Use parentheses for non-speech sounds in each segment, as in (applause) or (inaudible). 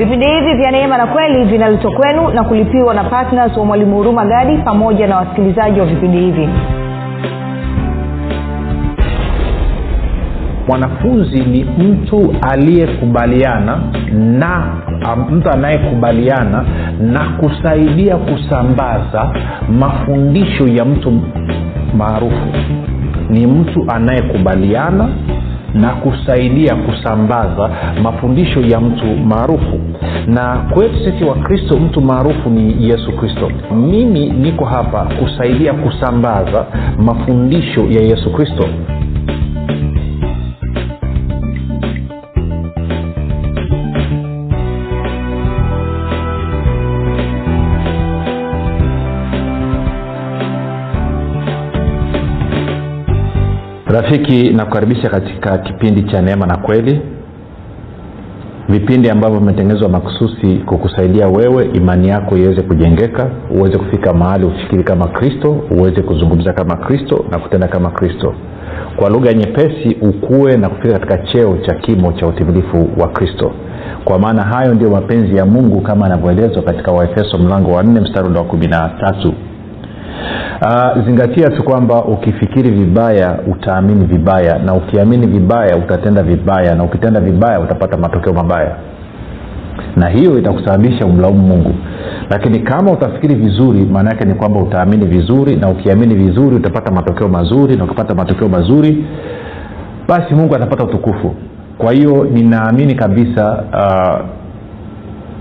vipindi hivi vya neema na kweli vinaletwa kwenu na kulipiwa na ptns wa mwalimu huruma gadi pamoja na wasikilizaji wa vipindi hivi. Mwanafunzi ni mtu aliyekubaliana na mtu anayekubaliana na kusaidia kusambaza mafundisho ya mtu maarufu. Ni mtu anayekubaliana na kusaidia kusambaza mafundisho ya mtu maarufu. Na kwetu sisi wa kristo mtu maarufu ni yesu kristo. Mimi niko hapa kusaidia kusambaza mafundisho ya yesu kristo rafiki nakukaribisha katika kipindi cha neema na kweli. Vipindi ambavyo vimetengenezwa makususi kukusaidia wewe imani yako iweze kujengeka uweze kufika mahali ufikiri kama kristo uweze kuzungumza kama kristo na kutenda kama kristo. Kwa lugha nyepesi ukue na kufika katika cheo cha kimo cha utimilifu wa kristo. Kwa maana hayo ndio mapenzi ya mungu kama anavyoelezwa katika waefeso mlango wa nne mstari wa kumi na tatu Uh, zingatia tu kwamba ukifikiri vibaya utaamini vibaya na ukiamini vibaya utatenda vibaya na ukitenda vibaya utapata matokeo mabaya. Na hiyo itakusababisha umlaumu mungu. Lakini kama utafikiri vizuri maana yake ni kwamba utaamini vizuri na ukiamini vizuri utapata matokeo mazuri na ukipata matokeo mazuri basi mungu atapata utukufu. Kwa hiyo ninaamini kabisa uh,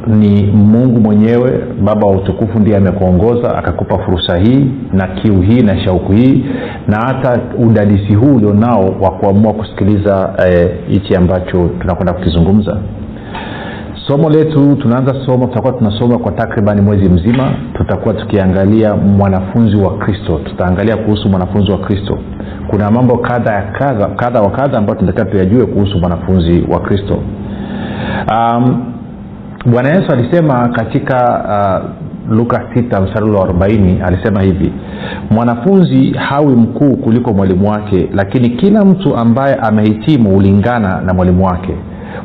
ni mungu mwenyewe baba wa utukufu ndiye amekuongoza akakupa fursa hii na kiu hii na shauku hii na hata udadisi huu ulionao wa kuamua kusikiliza hichi eh, ambacho tunakwenda kukizungumza. Somo letu tunaanza somo tutakuwa tunasoma kwa takribani mwezi mzima. Tutakuwa tukiangalia mwanafunzi wa kristo. Tutaangalia kuhusu mwanafunzi wa kristo. Kuna mambo kadha ya kadha kadha wa kadha ambayo tunatakiwa tuyajue kuhusu mwanafunzi wa kristo. Um, bwana yesu alisema katika uh, luka 6 mstari wa 40 alisema hivi mwanafunzi hawi mkuu kuliko mwalimu wake lakini kila mtu ambaye amehitimu hulingana na mwalimu wake.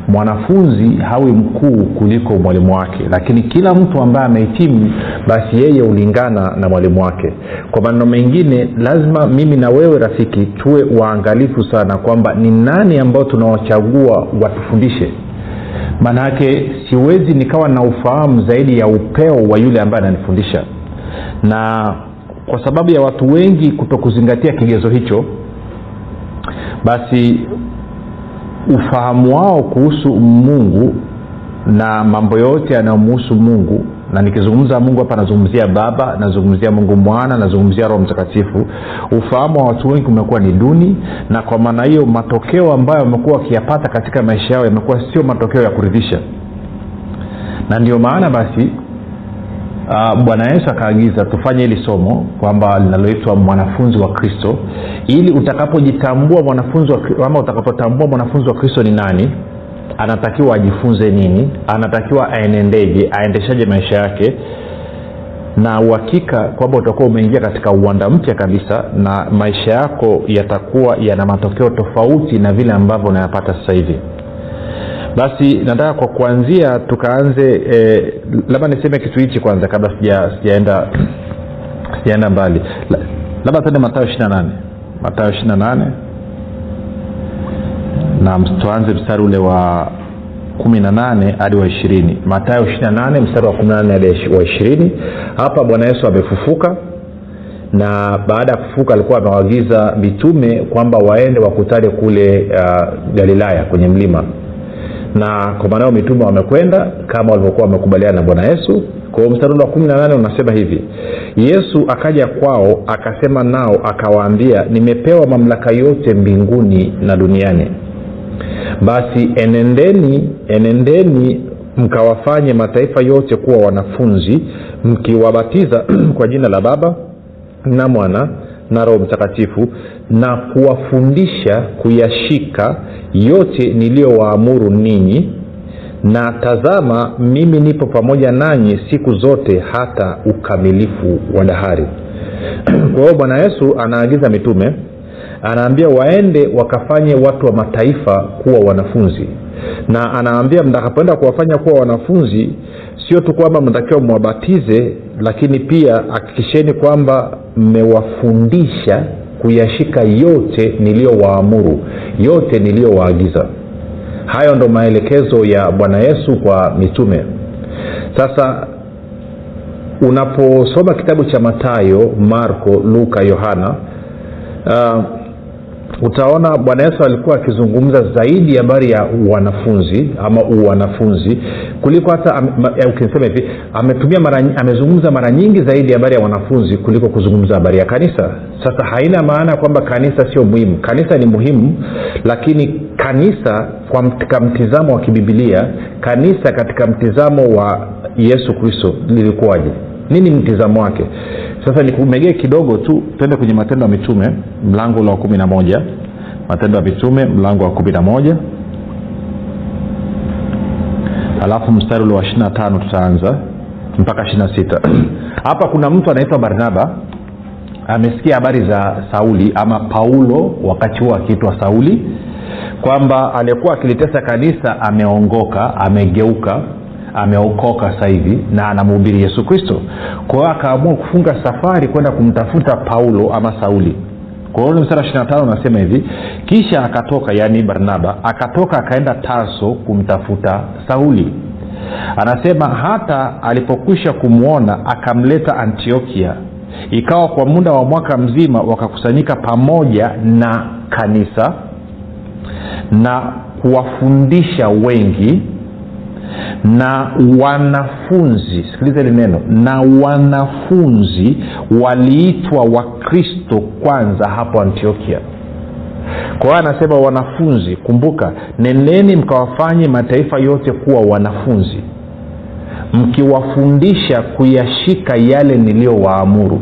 Mwanafunzi hawi mkuu kuliko mwalimu wake lakini kila mtu ambaye amehitimu basi yeye hulingana na mwalimu wake. Kwa maneno mengine lazima mimi na wewe rafiki tuwe waangalifu sana kwamba ni nani ambao tunawachagua watufundishe maanaake siwezi nikawa na ufahamu zaidi ya upeo wa yule ambaye ananifundisha. Na kwa sababu ya watu wengi kutokuzingatia kigezo hicho basi ufahamu wao kuhusu mungu na mambo yote yanayomuhusu mungu na nikizungumza mungu hapa nazungumzia baba nazungumzia mungu mwana nazungumzia roho mtakatifu. Ufahamu wa watu wengi umekuwa ni duni na kwa maana hiyo matokeo ambayo wamekuwa wakiyapata katika maisha yao yamekuwa sio matokeo ya kuridhisha. Na ndio maana basi uh, bwana yesu akaagiza tufanye hili somo kwamba linaloitwa mwanafunzi wa kristo. Ili utakapojitambua mwanafunzi ama utakapotambua mwanafunzi wa kristo ni nani anatakiwa ajifunze nini anatakiwa aenendeje aendeshaje maisha yake na uhakika kwamba utakuwa umeingia katika uwanda mpya kabisa na maisha yako yatakuwa yana matokeo tofauti na vile ambavyo unayapata sasa hivi. Basi nataka kwa kuanzia tukaanze eh, labda niseme kitu hichi kwanza kabla sijaenda sijaenda mbali. Labda tuende matayo ishiri na nane. Matayo ishiri na nane na tuanze mstari ule wa kumi na nane hadi wa ishirini. Matayo ishiri na nane mstari wa kumi na nane hadi wa ishirini. Hapa bwana yesu amefufuka na baada ya kufufuka alikuwa amewaagiza mitume kwamba waende wakutane kule uh, galilaya kwenye mlima. Na kwa maanao mitume wamekwenda kama walivyokuwa wamekubaliana na bwana yesu. Kwao mstari wa kumi na nane unasema hivi. Yesu akaja kwao akasema nao akawaambia nimepewa mamlaka yote mbinguni na duniani basi enendeni enendeni mkawafanye mataifa yote kuwa wanafunzi mkiwabatiza (clears throat) kwa jina la baba na mwana na roho mtakatifu na kuwafundisha kuyashika yote niliyowaamuru ninyi. Na tazama mimi nipo pamoja nanyi siku zote hata ukamilifu wa dahari. (clears throat) Kwa hiyo bwana yesu anaagiza mitume anaambia waende wakafanye watu wa mataifa kuwa wanafunzi. Na anaambia mtakapoenda kuwafanya kuwa wanafunzi sio tu kwamba mnatakiwa mwabatize lakini pia hakikisheni kwamba mmewafundisha kuyashika yote niliyowaamuru yote niliyowaagiza. Hayo ndo maelekezo ya bwana yesu kwa mitume. Sasa unaposoma kitabu cha matayo marko luka yohana uh, utaona bwana yesu alikuwa akizungumza zaidi habari ya wanafunzi ama uwanafunzi kuliko hata ukisema hivi ametumia mara, amezungumza mara nyingi zaidi habari ya wanafunzi kuliko kuzungumza habari ya kanisa. Sasa haina maana kwamba kanisa sio muhimu. Kanisa ni muhimu lakini kanisa katika mtizamo wa kibibilia kanisa katika mtizamo wa yesu kristo lilikuwaje nini mtizamo wake? Sasa nikumegee kidogo tu twende kwenye matendo ya mitume mlango ule wa kumi na moja. Matendo ya mitume mlango wa kumi na moja. Alafu mstari ule wa ishiri na tano tutaanza mpaka ishiri na sita. (clears throat) Hapa kuna mtu anaitwa barnaba. Amesikia habari za sauli ama paulo wakati huo akiitwa sauli kwamba aliyekuwa akilitesa kanisa ameongoka amegeuka ameokoka sasa hivi na anamhubiri yesu kristo. Kwa hiyo akaamua kufunga safari kwenda kumtafuta paulo ama sauli. Kwa hiyo mstari ishiri tano unasema hivi kisha akatoka yaani barnaba akatoka akaenda tarso kumtafuta sauli. Anasema hata alipokwisha kumwona akamleta antiokia. Ikawa kwa muda wa mwaka mzima wakakusanyika pamoja na kanisa na kuwafundisha wengi na wanafunzi sikiliza hili neno na wanafunzi waliitwa wakristo kwanza hapo antiokia. Kwa hiyo anasema wanafunzi kumbuka neneni mkawafanye mataifa yote kuwa wanafunzi mkiwafundisha kuyashika yale niliyowaamuru.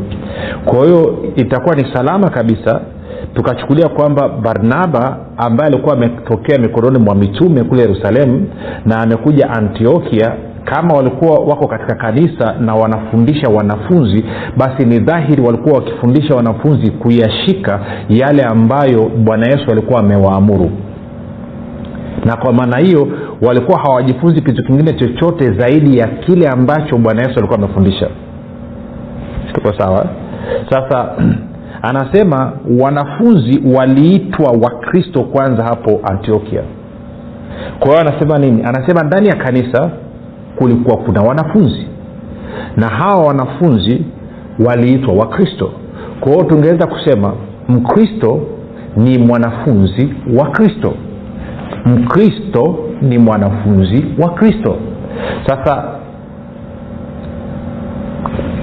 Kwa hiyo itakuwa ni salama kabisa tukachukulia kwamba barnaba ambaye alikuwa ametokea mikononi mwa mitume kule yerusalemu na amekuja antiokia kama walikuwa wako katika kanisa na wanafundisha wanafunzi basi ni dhahiri walikuwa wakifundisha wanafunzi kuyashika yale ambayo bwana yesu alikuwa amewaamuru. Na kwa maana hiyo walikuwa hawajifunzi kitu kingine chochote zaidi ya kile ambacho bwana yesu alikuwa amefundisha. Tuko sawa? Sasa (clears throat) anasema wanafunzi waliitwa wakristo kwanza hapo antiokia. Kwa hiyo anasema nini? Anasema ndani ya kanisa kulikuwa kuna wanafunzi. Na hawa wanafunzi waliitwa wakristo. Kwa hiyo tungeweza kusema mkristo ni mwanafunzi wa kristo. Mkristo ni mwanafunzi wa kristo. Sasa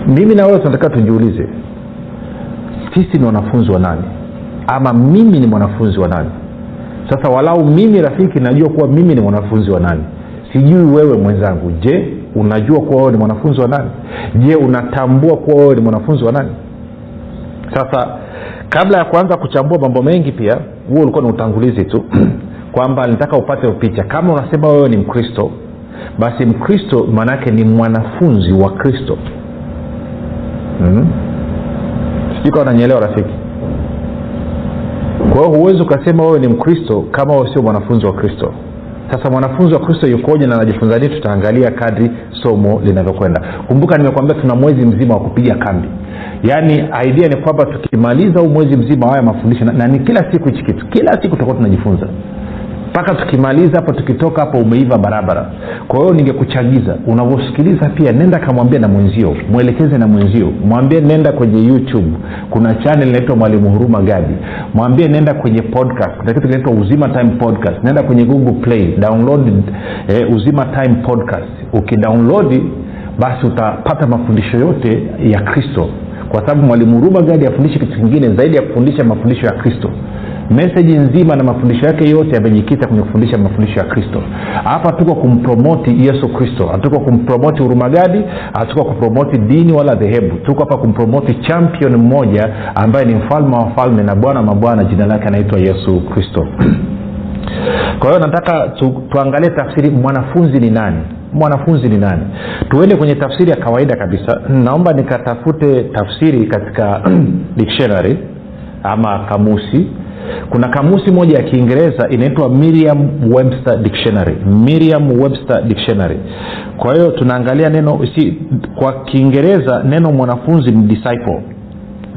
mimi na wewe tunataka tujiulize sisi ni wanafunzi wa nani? Ama mimi ni mwanafunzi wa nani? Sasa walau mimi rafiki najua kuwa mimi ni mwanafunzi wa nani? Sijui wewe mwenzangu. Je unajua kuwa wewe ni mwanafunzi wa nani? Je unatambua kuwa wewe ni mwanafunzi wa nani? Sasa kabla ya kuanza kuchambua mambo mengi pia huo ulikuwa ni utangulizi tu (clears throat) kwamba nitaka upate picha. Kama unasema wewe ni mkristo basi mkristo maanaake ni mwanafunzi wa kristo. Mm-hmm sijui kawa nanyelewa rafiki? Kwa hiyo huwezi ukasema wewe ni mkristo kama wewe sio mwanafunzi wa kristo. Sasa mwanafunzi wa kristo yukoje na anajifunza nini? Tutaangalia kadri somo linavyokwenda. Kumbuka nimekwambia tuna mwezi mzima wa kupiga kambi. Yaani idea ni kwamba tukimaliza huu mwezi mzima haya mafundisho na, na ni kila siku hichi kitu. Kila siku tutakuwa tunajifunza mpaka tukimaliza hapo tukitoka hapo umeiva barabara. Kwa hiyo ningekuchagiza unavyosikiliza pia nenda kamwambia na mwenzio mwelekeze na mwenzio mwambie nenda kwenye youtube. Kuna chanel inaitwa mwalimu huruma gadi. Mwambie nenda kwenye podcast. Kuna kitu kinaitwa uzima time podcast. Nenda kwenye google play download eh, uzima time podcast. Ukidownload basi utapata mafundisho yote ya kristo. Kwa sababu mwalimu huruma gadi afundishi kitu kingine zaidi ya kufundisha mafundisho ya kristo meseji nzima na mafundisho yake yote yamejikita kwenye kufundisha mafundisho ya kristo. Hapa tuko kumpromoti yesu kristo hatuko kumpromoti hurumagadi hatuko kupromoti dini wala dhehebu. Tuko hapa kumpromoti champion mmoja ambaye ni mfalme wa falme na bwana mabwana. Jina lake anaitwa yesu kristo. Kwa hiyo nataka tu, tuangalie tafsiri mwanafunzi ni nani? Mwanafunzi ni nani? Tuende kwenye tafsiri ya kawaida kabisa. Naomba nikatafute tafsiri katika (clears throat) dictionary ama kamusi kuna kamusi moja ya kiingereza inaitwa miriam webster dictionary. Miriam webster dictionary. Kwa hiyo tunaangalia neno si, kwa kiingereza neno mwanafunzi ni disciple.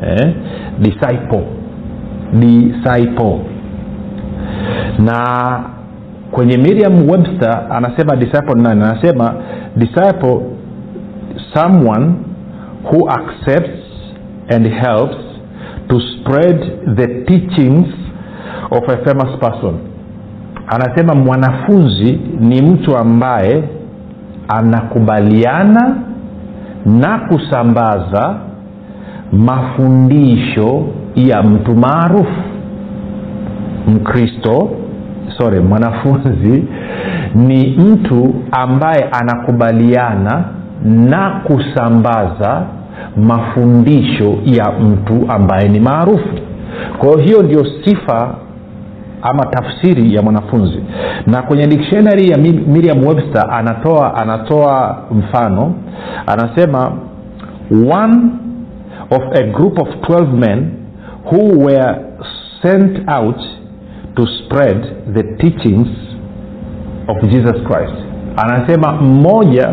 Eh? disciple. Disciple. Na kwenye miriam webster anasema disciple nani? Anasema disciple someone who accepts and helps to spread the teachings of a famous person. Anasema mwanafunzi ni mtu ambaye anakubaliana na kusambaza mafundisho ya mtu maarufu mkristo. Sorry mwanafunzi ni mtu ambaye anakubaliana na kusambaza mafundisho ya mtu ambaye ni maarufu. Kwa hiyo hiyo ndio sifa ama tafsiri ya mwanafunzi. Na kwenye dictionary ya miriam webster anatoa anatoa mfano. Anasema one of a group of 12 men who were sent out to spread the teachings of jesus christ. Anasema mmoja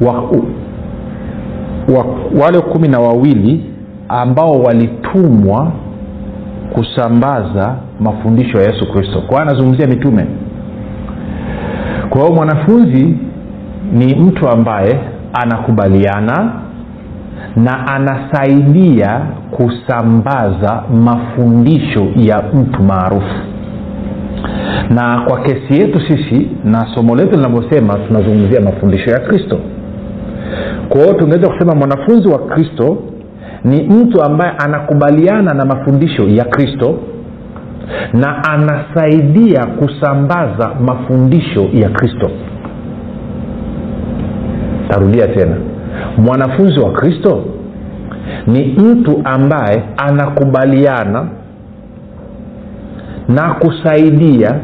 wa, wale kumi na wawili ambao walitumwa kusambaza mafundisho ya yesu kristo. Kwa hiyo anazungumzia mitume. Kwa hiyo mwanafunzi ni mtu ambaye anakubaliana na anasaidia kusambaza mafundisho ya mtu maarufu. Na kwa kesi yetu sisi na somo letu linavyosema tunazungumzia mafundisho ya kristo kwa hiyo tungeweza kusema mwanafunzi wa kristo ni mtu ambaye anakubaliana na mafundisho ya kristo na anasaidia kusambaza mafundisho ya kristo. Tarudia tena. Mwanafunzi wa kristo ni mtu ambaye anakubaliana na kusaidia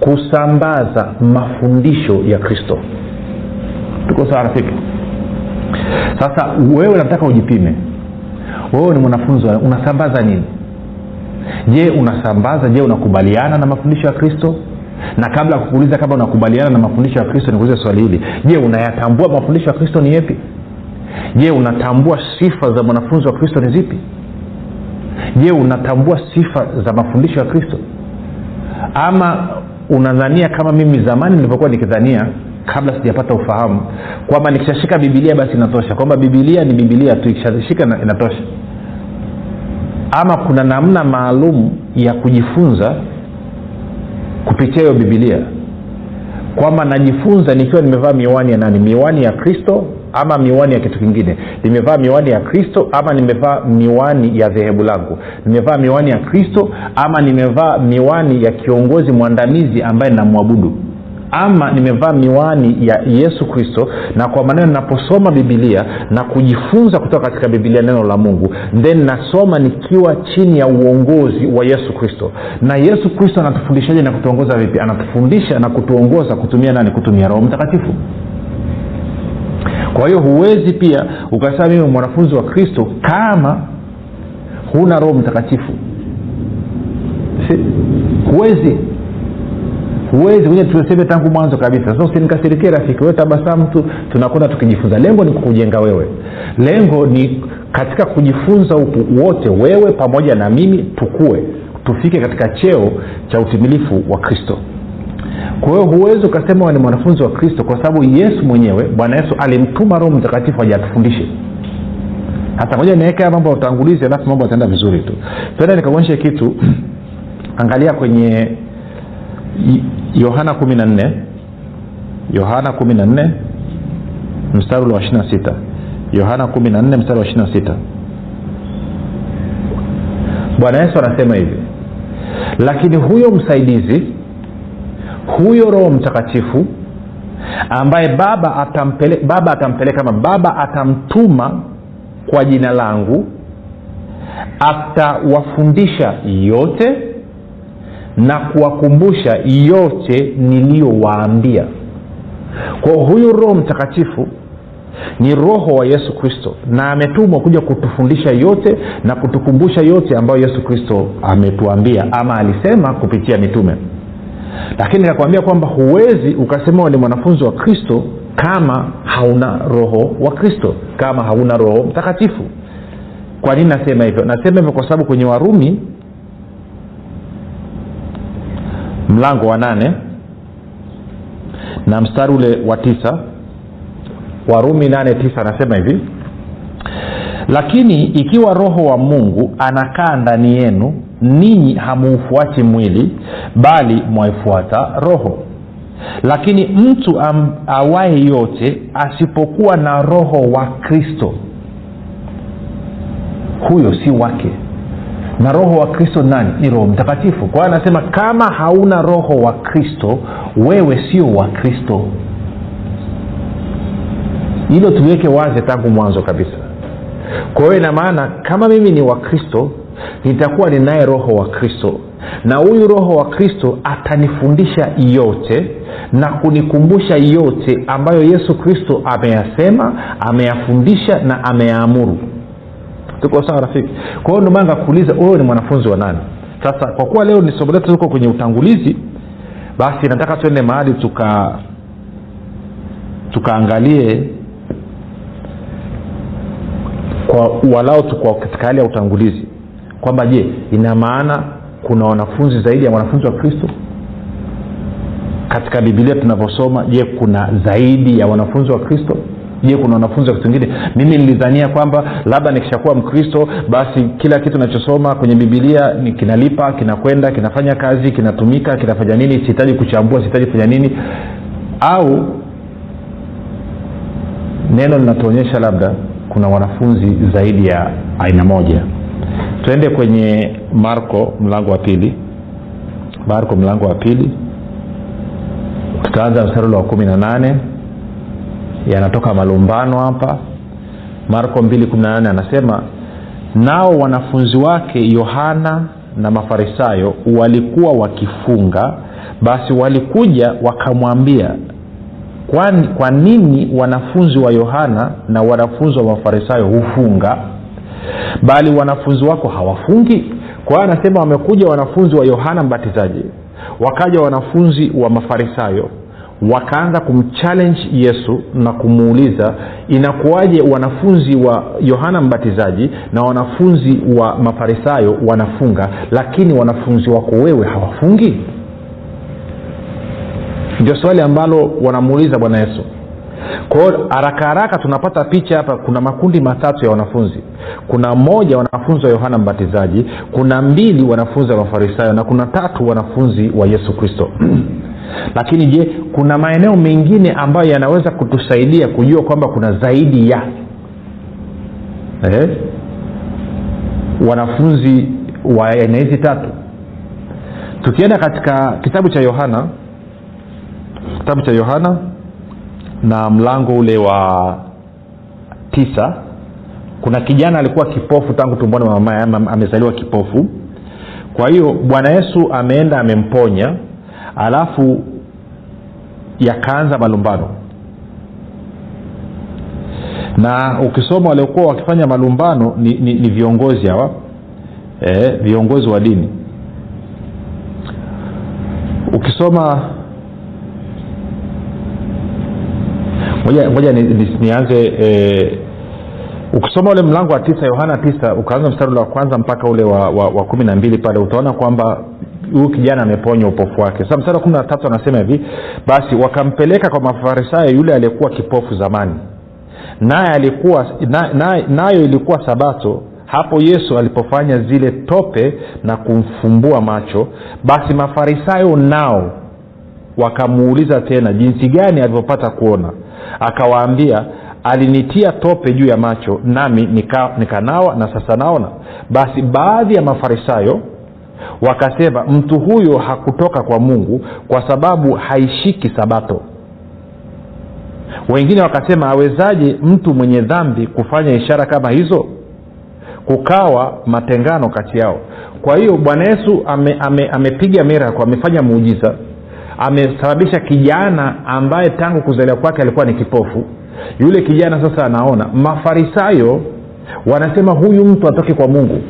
kusambaza mafundisho ya kristo. Tuko sawa rafiki sasa wewe nataka ujipime. Wewe ni mwanafunzi unasambaza nini? Je unasambaza? Je unakubaliana na mafundisho ya kristo? Na kabla ya kukuuliza kama unakubaliana na mafundisho ya kristo nikuulize swali hili. Je unayatambua mafundisho ya kristo ni yepi je unatambua sifa za mwanafunzi wa kristo ni zipi? Je unatambua sifa za mafundisho ya kristo? Ama unadhania kama mimi zamani nilivyokuwa nikidhania kabla sijapata ufahamu kwamba nikishashika bibilia basi inatosha kwamba bibilia ni bibilia tu ikishashika inatosha. Ama kuna namna maalum ya kujifunza kupitia hiyo bibilia kwamba najifunza nikiwa nimevaa miwani ya nani? Miwani ya kristo ama miwani ya kitu kingine? Nimevaa miwani ya kristo ama nimevaa miwani ya dhehebu langu? Nimevaa miwani ya kristo ama nimevaa miwani ya kiongozi mwandamizi ambaye namwabudu ama nimevaa miwani ya yesu kristo na kwa maneno ninaposoma bibilia na kujifunza kutoka katika bibilia neno la mungu then nasoma nikiwa chini ya uongozi wa yesu kristo. Na yesu kristo anatufundishaje na kutuongoza vipi? Anatufundisha na kutuongoza kutumia nani? Kutumia roho mtakatifu. Kwa hiyo huwezi pia ukasema mimi mwanafunzi wa kristo kama huna roho mtakatifu. Si, huwezi huwezi kuja tuseme tangu mwanzo kabisa. Sasa usinikasirikie rafiki wewe tabasamu tu tunakwenda tukijifunza. Lengo ni kukujenga wewe. Lengo ni katika kujifunza huku wote wewe pamoja na mimi tukue tufike katika cheo cha utimilifu wa kristo. Kwa hiyo huwezi ukasema ni mwanafunzi wa kristo kwa sababu yesu mwenyewe bwana yesu alimtuma roho mtakatifu aja hata moja niweke mambo ya utangulizi alafu mambo yataenda vizuri tu. Penda nikaonyeshe kitu. (clears throat) Angalia kwenye yohana kumi na nne. Yohana 14 mstari wa 26 yohana kumi na nne mstari wa ishiri na sita. Bwana yesu anasema hivi lakini huyo msaidizi huyo roho mtakatifu ambaye baba atampele, baba atampeleka ama baba atamtuma kwa jina langu atawafundisha yote na kuwakumbusha yote niliyowaambia. Kwa huyu roho mtakatifu ni roho wa yesu kristo na ametumwa kuja kutufundisha yote na kutukumbusha yote ambayo yesu kristo ametuambia ama alisema kupitia mitume. Lakini nakuambia kwamba huwezi ukasema ni mwanafunzi wa kristo kama hauna roho wa kristo kama hauna roho mtakatifu. Kwa nini nasema hivyo? Nasema hivyo kwa sababu kwenye warumi mlango wa nane. Na mstari ule wa tisa. Warumi nane tisa anasema hivi. Lakini ikiwa roho wa mungu anakaa ndani yenu ninyi hamuufuati mwili bali mwaifuata roho. Lakini mtu awaye yote asipokuwa na roho wa kristo huyo si wake na roho wa kristo nani? Ni roho mtakatifu. Kwa hiyo anasema kama hauna roho wa kristo wewe sio wa kristo. Hilo tuliweke wazi tangu mwanzo kabisa. Kwa hiyo ina maana kama mimi ni wa kristo nitakuwa ninaye roho wa kristo. Na huyu roho wa kristo atanifundisha yote na kunikumbusha yote ambayo yesu kristo ameyasema ameyafundisha na ameyaamuru tuko sawa rafiki? Kwa hiyo ndomana nikakuuliza wewe ni mwanafunzi wa nani? Sasa kwa kuwa leo ni somo letu tuko kwenye utangulizi basi nataka tuende mahali tuka tukaangalie kwa walao tukwa katika hali ya utangulizi kwamba je ina maana kuna wanafunzi zaidi ya wanafunzi wa kristo? Katika bibilia tunavyosoma je kuna zaidi ya wanafunzi wa kristo je kuna wanafunzi wa kitu ingine mimi nilidhania kwamba labda nikishakuwa mkristo basi kila kitu nachosoma kwenye bibilia kinalipa kinakwenda kinafanya kazi kinatumika kinafanya nini sihitaji kuchambua sihitaji kufanya nini. Au neno linatuonyesha labda kuna wanafunzi zaidi ya aina moja. Twende kwenye marko mlango wa pili. Marko mlango wa pili. Tutaanza mstari wa kumi na nane yanatoka malumbano hapa. Marko 218 anasema nao wanafunzi wake yohana na mafarisayo walikuwa wakifunga basi walikuja wakamwambia kwa nini wanafunzi wa yohana na wanafunzi wa mafarisayo hufunga? Bali wanafunzi wako hawafungi? Kwa hiyo anasema wamekuja wanafunzi wa yohana mbatizaji wakaja wanafunzi wa mafarisayo wakaanza kumchallenge yesu na kumuuliza inakuwaje wanafunzi wa yohana mbatizaji na wanafunzi wa mafarisayo wanafunga lakini wanafunzi wako wewe hawafungi? Ndio swali ambalo wanamuuliza bwana yesu. Kwao haraka haraka tunapata picha hapa kuna makundi matatu ya wanafunzi. Kuna moja wanafunzi wa yohana mbatizaji kuna mbili wanafunzi wa mafarisayo na kuna tatu wanafunzi wa yesu kristo (clears throat) lakini je kuna maeneo mengine ambayo yanaweza kutusaidia kujua kwamba kuna zaidi ya? Eh? wanafunzi wa aina hizi tatu. Tukienda katika kitabu cha yohana kitabu cha yohana na mlango ule wa tisa kuna kijana alikuwa kipofu tangu tumboni mamaye amezaliwa kipofu. Kwa hiyo bwana yesu ameenda amemponya alafu yakaanza malumbano. Na ukisoma waliokuwa wakifanya malumbano ni, ni, ni viongozi hawa e, viongozi wa dini. Ukisoma moja ni, ni, nianze e, ukisoma ule mlango wa tisa yohana tisa ukaanza mstari ule wa kwanza mpaka ule wa, wa, wa kumi na mbili pale utaona kwamba huyu kijana ameponywa upofu wake. Sasa mstari wa kumi na tatu anasema hivi basi wakampeleka kwa mafarisayo yule aliyekuwa kipofu zamani. Naye alikuwa nayo na, na ilikuwa sabato. Hapo yesu alipofanya zile tope na kumfumbua macho basi mafarisayo nao wakamuuliza tena jinsi gani alivyopata kuona? Akawaambia alinitia tope juu ya macho nami nikanawa nika na sasa naona. Basi baadhi ya mafarisayo wakasema mtu huyo hakutoka kwa mungu kwa sababu haishiki sabato. Wengine wakasema awezaje mtu mwenye dhambi kufanya ishara kama hizo? Kukawa matengano kati yao. Kwa hiyo bwana yesu amepiga ame, ame mirako amefanya muujiza. Amesababisha kijana ambaye tangu kuzaliwa kwake alikuwa ni kipofu. Yule kijana sasa anaona mafarisayo wanasema huyu mtu atoke kwa mungu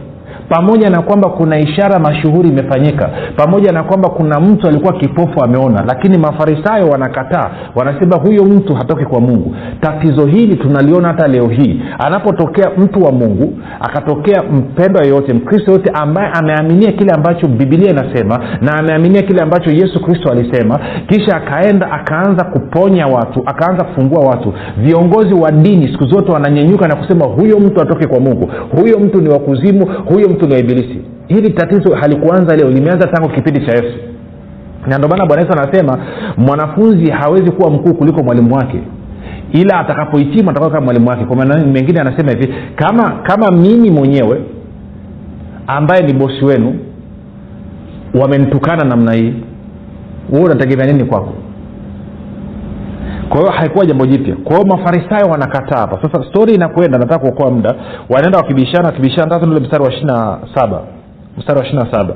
pamoja na kwamba kuna ishara mashuhuri imefanyika pamoja na kwamba kuna mtu alikuwa kipofu ameona lakini mafarisayo wanakataa wanasema huyo mtu hatoki kwa mungu. Tatizo hili tunaliona hata leo hii. Anapotokea mtu wa mungu akatokea mpendwa yeyote mkristo yoyote ambaye ameaminia kile ambacho bibilia inasema na ameaminia kile ambacho yesu kristo alisema kisha akaenda akaanza kuponya watu akaanza kufungua watu. Viongozi wa dini siku zote wananyenyuka na kusema huyo mtu atoke kwa mungu. Huyo mtu ni wakuzimu huyo mtu ni waibilisi hili tatizo halikuanza leo limeanza tangu kipindi cha yesu. Na ndio maana bwana yesu anasema mwanafunzi hawezi kuwa mkuu kuliko mwalimu wake ila atakapohitimu atakuwa kama mwalimu wake. Kwa maana mengine anasema hivi kama kama mimi mwenyewe ambaye ni bosi wenu wamenitukana namna hii wewe unategemea nini kwako kwa hiyo haikuwa jambo jipya. Kwa hiyo mafarisayo wanakataa hapa. Sasa stori inakwenda nataka kuokoa muda. Wanaenda wakibishana wakibishana tatu ule mstari wa ishirina mstari wa ishirina saba.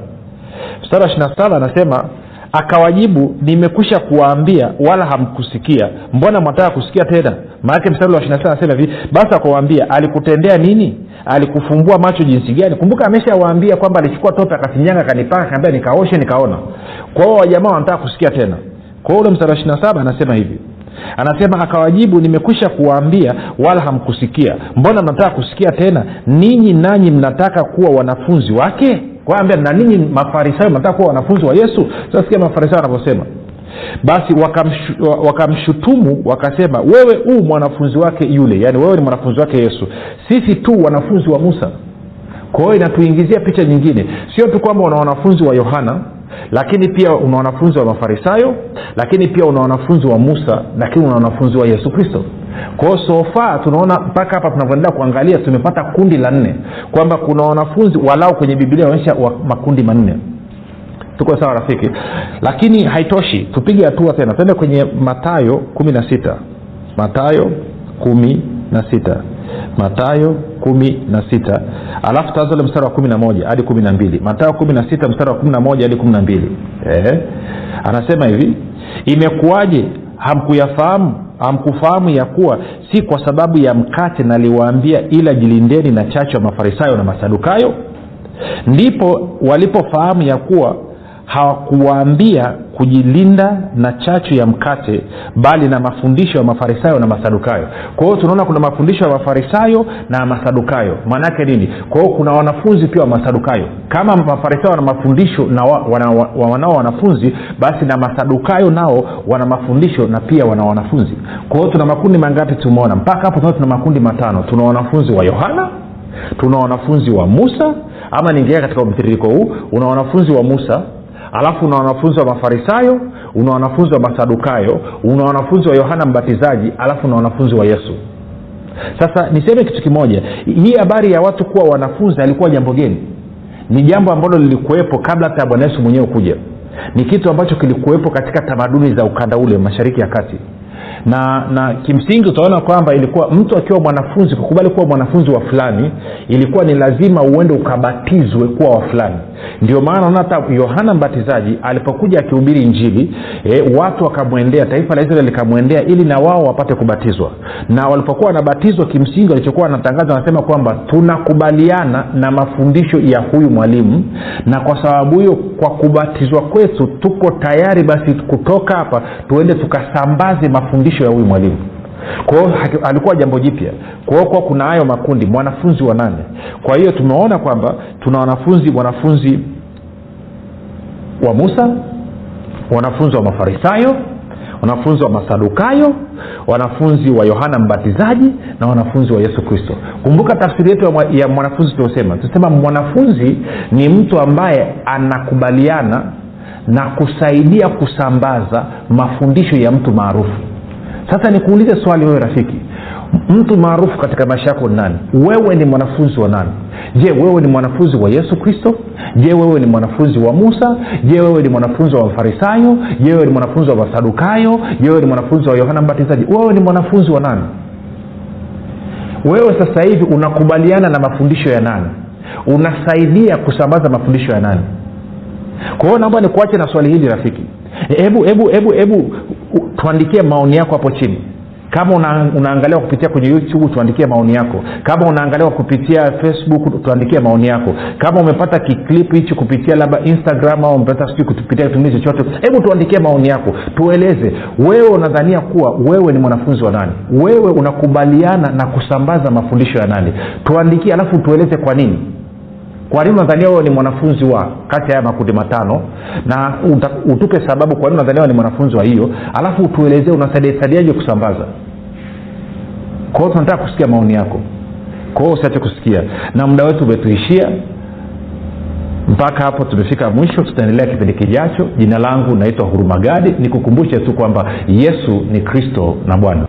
Mstari wa ishirina anasema akawajibu nimekwisha kuwaambia wala hamkusikia. Mbona mwataka kusikia tena? Maanake mstari wa ishirina anasema hivi basi akawaambia alikutendea nini? Alikufumbua macho jinsi gani? Kumbuka ameshawaambia kwamba alichukua tope akafinyanga akanipaka akaambia nikaoshe nikaona. Kwa hiyo wajamaa wanataka kusikia tena. Kwa hiyo ule mstari wa ishirina saba anasema hivi anasema akawajibu nimekwisha kuwaambia wala hamkusikia. Mbona mnataka kusikia tena? Ninyi nanyi mnataka kuwa wanafunzi wake? Kwaambia na ninyi mafarisayo mnataka kuwa wanafunzi wa yesu? Sasikia mafarisayo wanavyosema basi wakamshutumu wakasema wewe huu mwanafunzi wake yule yaani wewe ni mwanafunzi wake yesu. Sisi tu wanafunzi wa musa kwa hiyo inatuingizia picha nyingine. Sio tu kwamba una wanafunzi wa yohana lakini pia una wanafunzi wa mafarisayo lakini pia una wanafunzi wa musa lakini una wanafunzi wa yesu kristo. Kwao sofa tunaona mpaka hapa tunavyoendelea kuangalia tumepata kundi la nne kwamba kuna wanafunzi walau kwenye biblia anaonyesha makundi manne. Tuko sawa rafiki? Lakini haitoshi tupige hatua tena. Tuende kwenye matayo kumi na sita. Matayo kumi na sita. Matayo kumi na sita alafu taanza ule mstari wa kumi na moja hadi kumi na mbili. Matayo kumi na sita mstari wa kumi na moja hadi kumi na mbili. Eh? anasema hivi imekuwaje hamkuyafahamu hamkufahamu ya kuwa si kwa sababu ya mkate naliwaambia ila jilindeni na chachu ya mafarisayo na masadukayo? Ndipo walipofahamu ya kuwa hawakuwaambia kujilinda na chachu ya mkate bali na mafundisho ya mafarisayo na masadukayo. Kwa hiyo tunaona kuna mafundisho ya mafarisayo na masadukayo. Maanaake nini? Kwa hiyo kuna wanafunzi pia wa masadukayo. Kama mafarisayo wana mafundisho na wa, wana, wa, wanao wanafunzi basi na masadukayo nao wana mafundisho na pia wana wanafunzi. Kwa hiyo tuna makundi mangapi tumeona? Mpaka hapo tuna makundi matano. Tuna wanafunzi wa yohana tuna wanafunzi wa musa ama niingia katika mtiririko huu una wanafunzi wa musa alafu una wanafunzi wa mafarisayo una wanafunzi wa masadukayo una wanafunzi wa yohana mbatizaji alafu una wanafunzi wa yesu. Sasa niseme kitu kimoja hii habari ya watu kuwa wanafunzi alikuwa jambo geni. Ni jambo ambalo lilikuwepo kabla hata ya bwana yesu mwenyewe kuja. Ni kitu ambacho kilikuwepo katika tamaduni za ukanda ule mashariki ya kati na na kimsingi utaona kwamba ilikuwa mtu akiwa mwanafunzi kukubali kuwa mwanafunzi wa fulani ilikuwa ni lazima uende ukabatizwe kuwa wa fulani. Ndio maana naona hata yohana mbatizaji alipokuja akihubiri njili e, watu wakamwendea taifa la israeli likamwendea ili na wao wapate kubatizwa. Na walipokuwa wanabatizwa kimsingi walichokuwa wanatangaza wanasema kwamba tunakubaliana na mafundisho ya huyu mwalimu na kwa sababu hiyo kwa kubatizwa kwetu tuko tayari basi kutoka hapa tuende tukasambaze mafundisho ya huyu mwalimu. Kwao alikuwa jambo jipya. Kwao kuwa kuna hayo makundi mwanafunzi wa nane. Kwa hiyo tumeona kwamba tuna wanafunzi mwanafunzi wa musa wanafunzi wa mafarisayo wanafunzi wa masadukayo wanafunzi wa yohana mbatizaji na wanafunzi wa yesu kristo. Kumbuka tafsiri yetu ya mwanafunzi tuliosema. Tunasema mwanafunzi ni mtu ambaye anakubaliana na kusaidia kusambaza mafundisho ya mtu maarufu sasa nikuulize swali wewe rafiki. Mtu maarufu katika maisha yako nani? Wewe ni mwanafunzi wa nani? Je wewe ni mwanafunzi wa yesu kristo? Je wewe ni mwanafunzi wa musa? Je wewe ni mwanafunzi wa mafarisayo? Je wewe ni mwanafunzi wa masadukayo? Je wewe ni mwanafunzi wa yohana mbatizaji? Wewe ni mwanafunzi wa nani? Wewe sasa hivi unakubaliana na mafundisho ya nani? Unasaidia kusambaza mafundisho ya nani? Kwa hiyo naomba nikuache na swali hili rafiki. Hebu hebu hebu hebu tuandikie maoni yako hapo chini. Kama una, unaangalia kupitia kwenye youtube tuandikie maoni yako. Kama unaangalia kupitia facebook tuandikie maoni yako. Kama umepata kiklip hichi kupitia labda instagram au umepata sijui kupitia kitumizi chochote hebu tuandikie maoni yako. Tueleze wewe unadhania kuwa wewe ni mwanafunzi wa nani? Wewe unakubaliana na kusambaza mafundisho ya nani? Tuandikie alafu tueleze kwa nini kwa nini unadhania wewe ni mwanafunzi wa kati ya haya makundi matano? Na utupe sababu kwa nini unadhania ni mwanafunzi wa hiyo alafu utuelezee unasaidiasaidiaje kusambaza. Kwa hiyo tunataka kusikia maoni yako. Kwa hiyo usiache kusikia. Na muda wetu umetuishia. Mpaka hapo tumefika mwisho. Tutaendelea kipindi kijacho. Jina langu naitwa hurumagadi nikukumbushe tu kwamba yesu ni kristo na bwana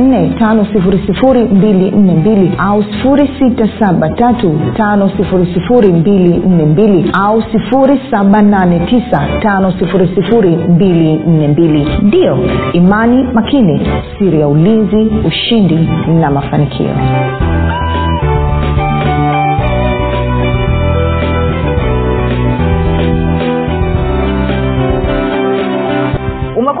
7645242 au 6735242 au 7895242 ndiyo imani makini siri ya ulinzi ushindi na mafanikio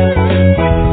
Thank you.